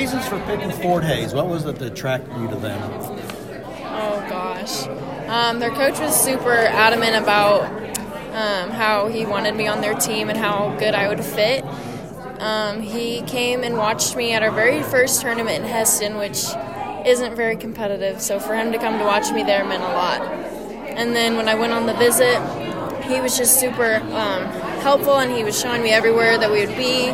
Reasons for picking Fort Hays. What was it that attracted you to them? Oh gosh, um, their coach was super adamant about um, how he wanted me on their team and how good I would fit. Um, he came and watched me at our very first tournament in Hesston, which isn't very competitive. So for him to come to watch me there meant a lot. And then when I went on the visit, he was just super um, helpful and he was showing me everywhere that we would be.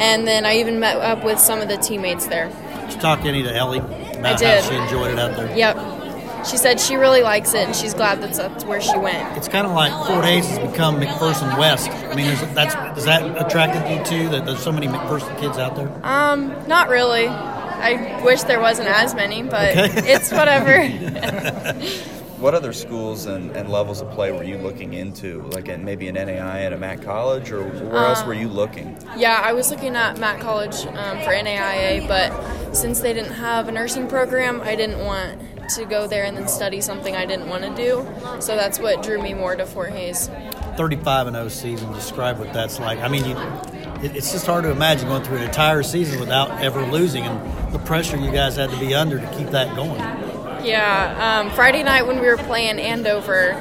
And then I even met up with some of the teammates there. Did you talk any to Ellie about I did. how she enjoyed it out there? Yep. She said she really likes it and she's glad that's, that's where she went. It's kind of like Fort Hays has become McPherson West. I mean, is, that's does that attracted you too? That there's so many McPherson kids out there. Um, not really. I wish there wasn't as many, but Okay. it's whatever. What other schools and, and levels of play were you looking into? Like in maybe an NAI at a Mac College, or where else were you looking? yeah, I was looking at Matt College um, for NAIA, but since they didn't have a nursing program, I didn't want to go there and then study something I didn't want to do. So that's what drew me more to Fort Hays. 35 and 0 season. Describe what that's like. I mean, you, it, it's just hard to imagine going through an entire season without ever losing, and the pressure you guys had to be under to keep that going. Yeah, um, Friday night when we were playing Andover,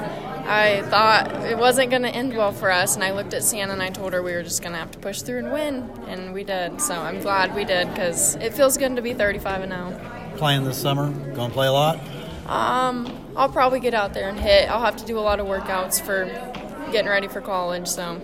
I thought it wasn't going to end well for us, and I looked at Sienna and I told her we were just going to have to push through and win, and we did. So I'm glad we did because it feels good to be 35 and oh. 0. Playing this summer, going to play a lot. Um, I'll probably get out there and hit. I'll have to do a lot of workouts for getting ready for college. So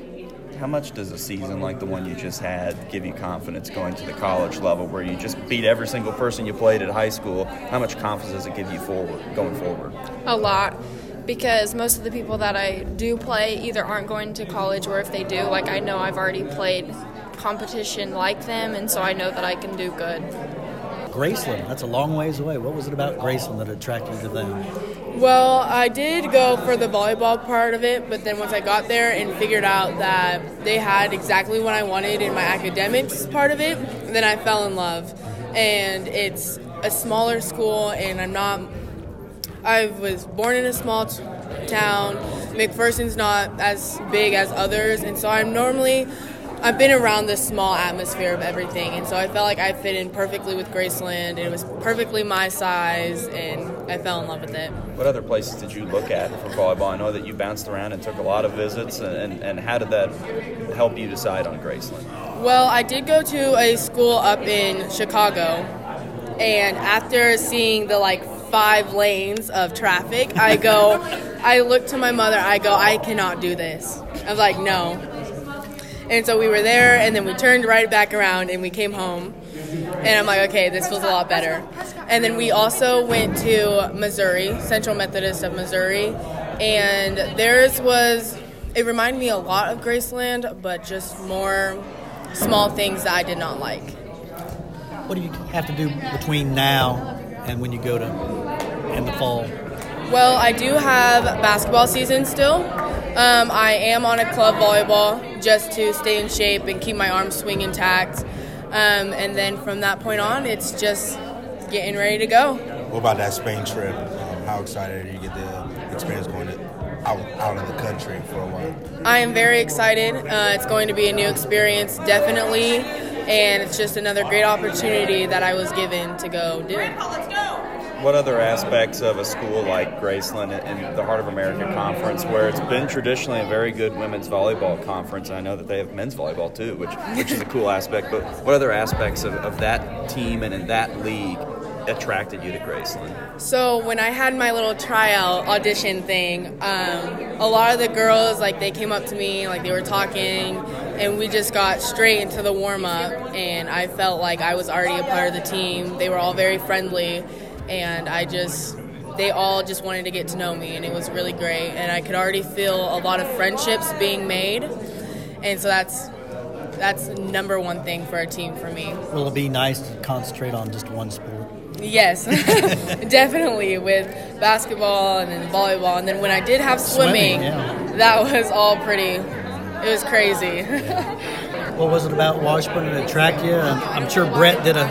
How much does a season like the one you just had give you confidence going to the college level, where you just beat every single person you played at high school? How much confidence does it give you forward going forward? a lot because most of the people that I do play either aren't going to college or if they do, like I know I've already played competition like them, and so I know that I can do good. Graceland, that's a long ways away. What was it about Graceland that attracted you to them? Well, I did go for the volleyball part of it, but then once I got there and figured out that they had exactly what I wanted in my academics part of it, then I fell in love. And it's a smaller school, and I'm not. I was born in a small t- town. McPherson's not as big as others, and so I'm normally. I've been around this small atmosphere of everything, and so I felt like I fit in perfectly with Graceland. It was perfectly my size, and I fell in love with it. What other places did you look at for volleyball? I know that you bounced around and took a lot of visits, and, and how did that help you decide on Graceland? Well, I did go to a school up in Chicago, and after seeing the like five lanes of traffic, I go, I look to my mother, I go, I cannot do this. I was like, no. And so we were there, and then we turned right back around, and we came home. And I'm like, okay, this feels a lot better. And then we also went to Missouri, Central Methodist of Missouri, and theirs was, it reminded me a lot of Graceland, but just more small things that I did not like. What do you have to do between now and when you go to in the fall? Well, I do have basketball season still. Um, I am on a club volleyball just to stay in shape and keep my arm swing intact. Um, and then from that point on, it's just getting ready to go. What about that Spain trip? Um, how excited are you to get the experience going to, out out of the country for a while? I am very excited. Uh, it's going to be a new experience, definitely. And it's just another great opportunity that I was given to go do. What other aspects of a school like Graceland and the Heart of America Conference, where it's been traditionally a very good women's volleyball conference, I know that they have men's volleyball too, which which is a cool aspect. But what other aspects of, of that team and in that league attracted you to Graceland? So when I had my little tryout audition thing, um, a lot of the girls like they came up to me, like they were talking, and we just got straight into the warm up, and I felt like I was already a part of the team. They were all very friendly, and I just they all just wanted to get to know me, and it was really great. And I could already feel a lot of friendships being made, and so that's that's number one thing for a team for me. Will it be nice to concentrate on just one sport? Yes, definitely with basketball and then volleyball, and then when I did have swimming, Swimming, yeah. that was all pretty. It was crazy. What was it about Washburn that attracted you? I'm sure Brett did a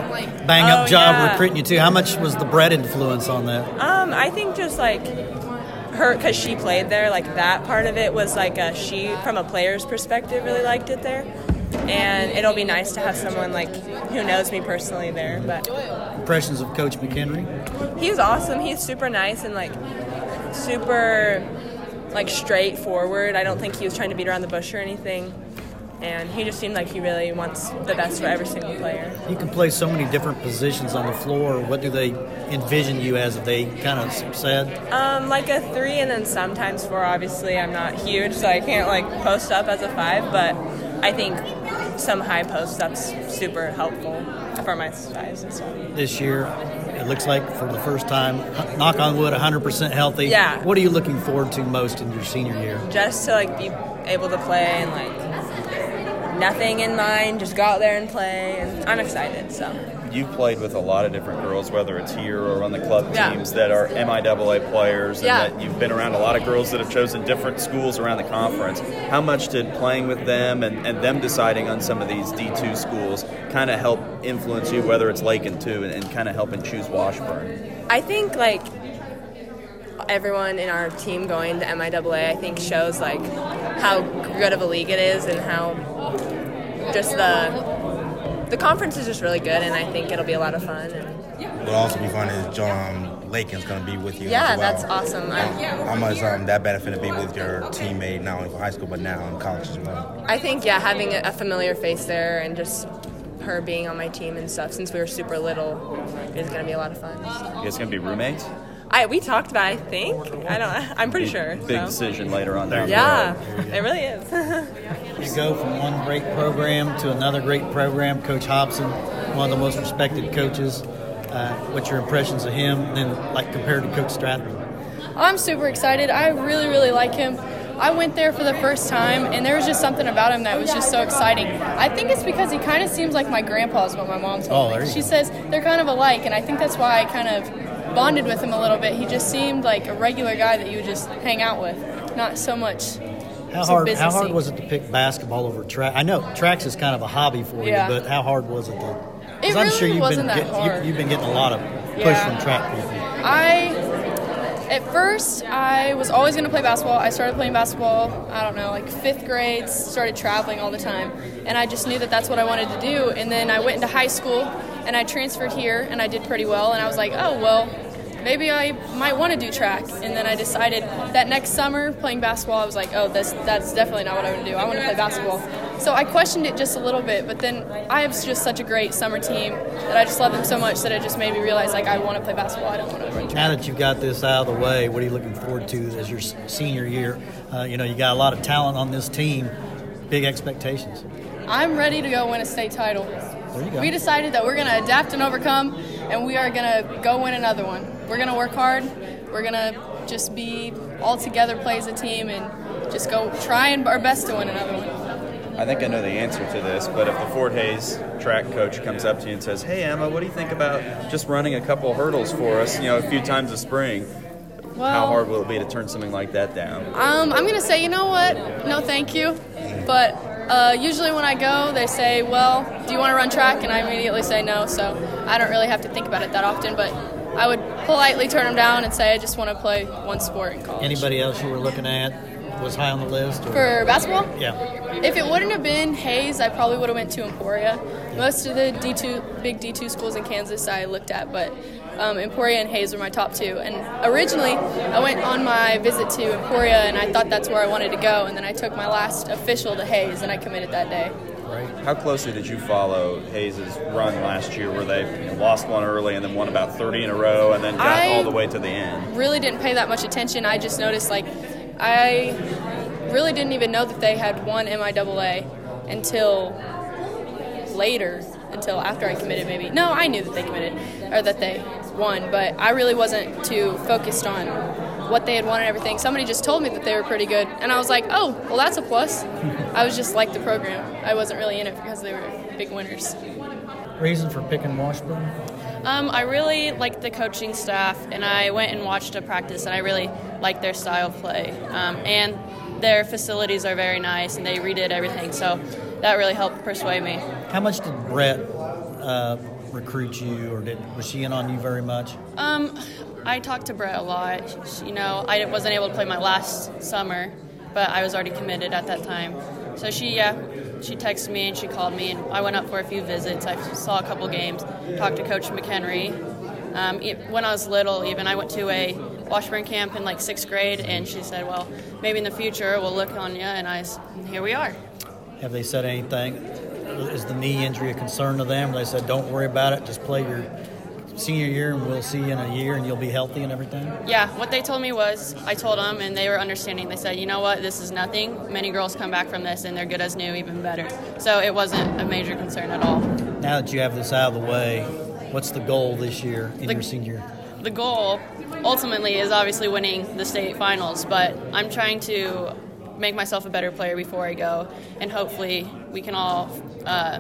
bang up Oh, job yeah. recruiting you too. How much was the Brett influence on that? Um, I think just like her, because she played there, like that part of it was like a she, from a player's perspective, really liked it there. And it'll be nice to have someone like who knows me personally there. But Impressions of Coach McHenry? he's awesome. He's super nice and like super like straightforward. I don't think he was trying to beat around the bush or anything. And he just seemed like he really wants the best for every single player. You can play so many different positions on the floor. What do they envision you as? Have they kind of said? Um, like a three and then sometimes four. Obviously, I'm not huge, so I can't like post up as a five. But I think some high post up's super helpful for my size and stuff. this year. It looks like for the first time, knock on wood, 100% healthy. Yeah. What are you looking forward to most in your senior year? Just to like be able to play and like nothing in mind, just go out there and play. And I'm excited. So You've played with a lot of different girls, whether it's here or on the club Yeah. teams that are MIAA players, and Yeah. that you've been around a lot of girls that have chosen different schools around the conference. How much did playing with them and, and them deciding on some of these D2 schools kind of help influence you, whether it's Lakin too, and, and kind of helping choose Washburn? I think like everyone in our team going to MIAA, I think shows like how good of a league it is and how just the the conference is just really good, and I think it'll be a lot of fun. And What'll also be fun is John Lakin's going to be with you. yeah, as well. that's awesome. I, How much um, that benefit to be with your teammate not only for high school but now in college as well. I think yeah, having a a familiar face there and just her being on my team and stuff since we were super little is going to be a lot of fun. You guys going to be roommates? I we talked about. it, I think I don't. I'm pretty sure. Big so. decision later on down Yeah, it really is. You go from one great program to another great program. Coach Hobson, one of the most respected coaches. Uh, what's your impressions of him, and then like compared to Coach Stratton? I'm super excited. I really, really like him. I went there for the first time, and there was just something about him that was just so exciting. I think it's because he kind of seems like my grandpa, is what my mom Oh, told there me. She says they're kind of alike, and I think that's why I kind of bonded with him a little bit. He just seemed like a regular guy that you would just hang out with, not so much. How hard? How hard was it to pick basketball over track? I know tracks is kind of a hobby for Yeah. you, but how hard was it to? 'cause It I'm sure you've been get-. You, you've been getting a lot of push Yeah. from track people. I at first I was always going to play basketball. I started playing basketball, I don't know, like 5th grade, started traveling all the time, and I just knew that that's what I wanted to do. And then I went into high school and I transferred here and I did pretty well and I was like, "Oh, well, maybe I might want to do track." And then I decided that next summer playing basketball, I was like, "Oh, this that's definitely not what I want to do. I want to play basketball." So I questioned it just a little bit, but then I have just such a great summer team that I just love them so much that it just made me realize like I want to play basketball. I don't want to run track. Now that you've got this out of the way, what are you looking forward to as your senior year? Uh, you know, you got a lot of talent on this team. Big expectations. I'm ready to go win a state title. There you go. We decided that we're going to adapt and overcome, and we are going to go win another one. We're going to work hard. We're going to just be all together, play as a team, and just go try and our best to win another one. I think I know the answer to this, but if the Fort Hays track coach comes up to you and says, "Hey Emma, what do you think about just running a couple hurdles for us? You know, a few times a spring." How hard will it be to turn something like that down? Um, I'm gonna say, you know what? No, thank you. But uh, usually when I go, they say, "Well, do you want to run track?" And I immediately say no. So I don't really have to think about it that often. But I would politely turn them down and say, "I just want to play one sport in college." Anybody else you were looking at was high on the list? Or? for basketball? yeah. If it wouldn't have been Hays, I probably would have went to Emporia. Most of the D2 big D2 schools in Kansas I looked at, but um, Emporia and Hays were my top two. And originally, I went on my visit to Emporia, and I thought that's where I wanted to go. And then I took my last official to Hays, and I committed that day. How closely did you follow Hays' run last year, where they you know, lost one early and then won about 30 in a row, and then got I- all the way to the end? Really didn't pay that much attention. I just noticed like I really didn't even know that they had won MIAA until later, until after I committed maybe. No, I knew that they committed or that they won, but I really wasn't too focused on what they had won and everything. Somebody just told me that they were pretty good, and I was like, oh, well, that's a plus. I was just like the program. I wasn't really in it because they were big winners. Reason for picking Washburn? Um, I really liked the coaching staff, and I went and watched a practice, and I really liked their style of play. Um, and their facilities are very nice, and they redid everything, so that really helped persuade me. How much did Brett uh, recruit you, or did was she in on you very much? Um, I talked to Brett a lot. She- You know, I wasn't able to play my last summer, but I was already committed at that time. So she, yeah, she texted me and she called me, and I went up for a few visits. I saw a couple games, talked to Coach McHenry. Um, e- when I was little, even I went to a Washburn camp in like sixth grade, and she said, "Well, maybe in the future we'll look on you." And I, and here we are. Have they said anything? Is the knee injury a concern to them? They said, don't worry about it. Just play your senior year, and we'll see you in a year, and you'll be healthy and everything. Yeah, what they told me was I told them, and they were understanding. They said, "You know what? This is nothing. Many girls come back from this, and they're good as new, even better." So it wasn't a major concern at all. Now that you have this out of the way, what's the goal this year in The- your senior? Year? The goal ultimately is obviously winning the state finals, but I'm trying to make myself a better player before I go, and hopefully we can all uh,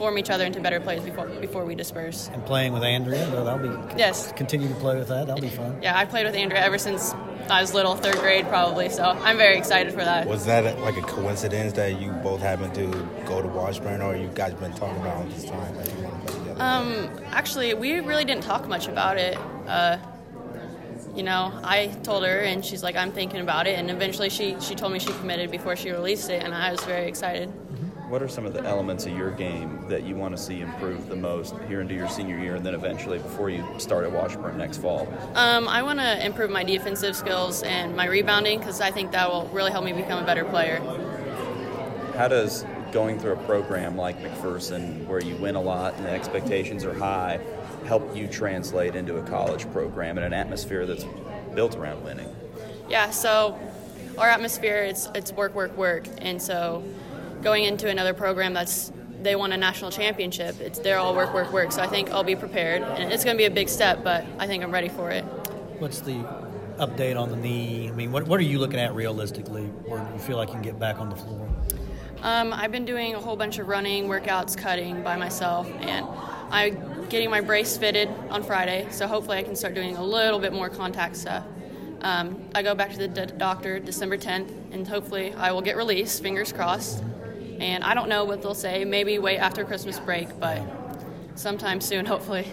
form each other into better players before before we disperse. And playing with Andrea, well, that'll be Yes. continue to play with that. That'll be fun. Yeah, I played with Andrea ever since I was little, third grade probably, so I'm very excited for that. Was that like a coincidence that you both happened to go to Washburn, or you guys been talking about this time that you want to play together? Um, actually, we really didn't talk much about it. Uh, you know, I told her, and she's like, "I'm thinking about it." And eventually, she she told me she committed before she released it, and I was very excited. What are some of the elements of your game that you want to see improve the most here into your senior year, and then eventually before you start at Washburn next fall? Um, I want to improve my defensive skills and my rebounding because I think that will really help me become a better player. How does going through a program like McPherson, where you win a lot and the expectations are high, help you translate into a college program in an atmosphere that's built around winning? Yeah, so our atmosphere it's it's work, work, work, and so going into another program that's they won a national championship, it's they're all work, work, work. So I think I'll be prepared, and it's going to be a big step, but I think I'm ready for it. What's the update on the knee? I mean, what, what are you looking at realistically? Where do you feel like you can get back on the floor? Um, I've been doing a whole bunch of running, workouts, cutting by myself, and I'm getting my brace fitted on Friday. So hopefully, I can start doing a little bit more contact stuff. Um, I go back to the d- doctor December 10th, and hopefully, I will get released. Fingers crossed. And I don't know what they'll say. Maybe wait after Christmas break, but sometime soon, hopefully.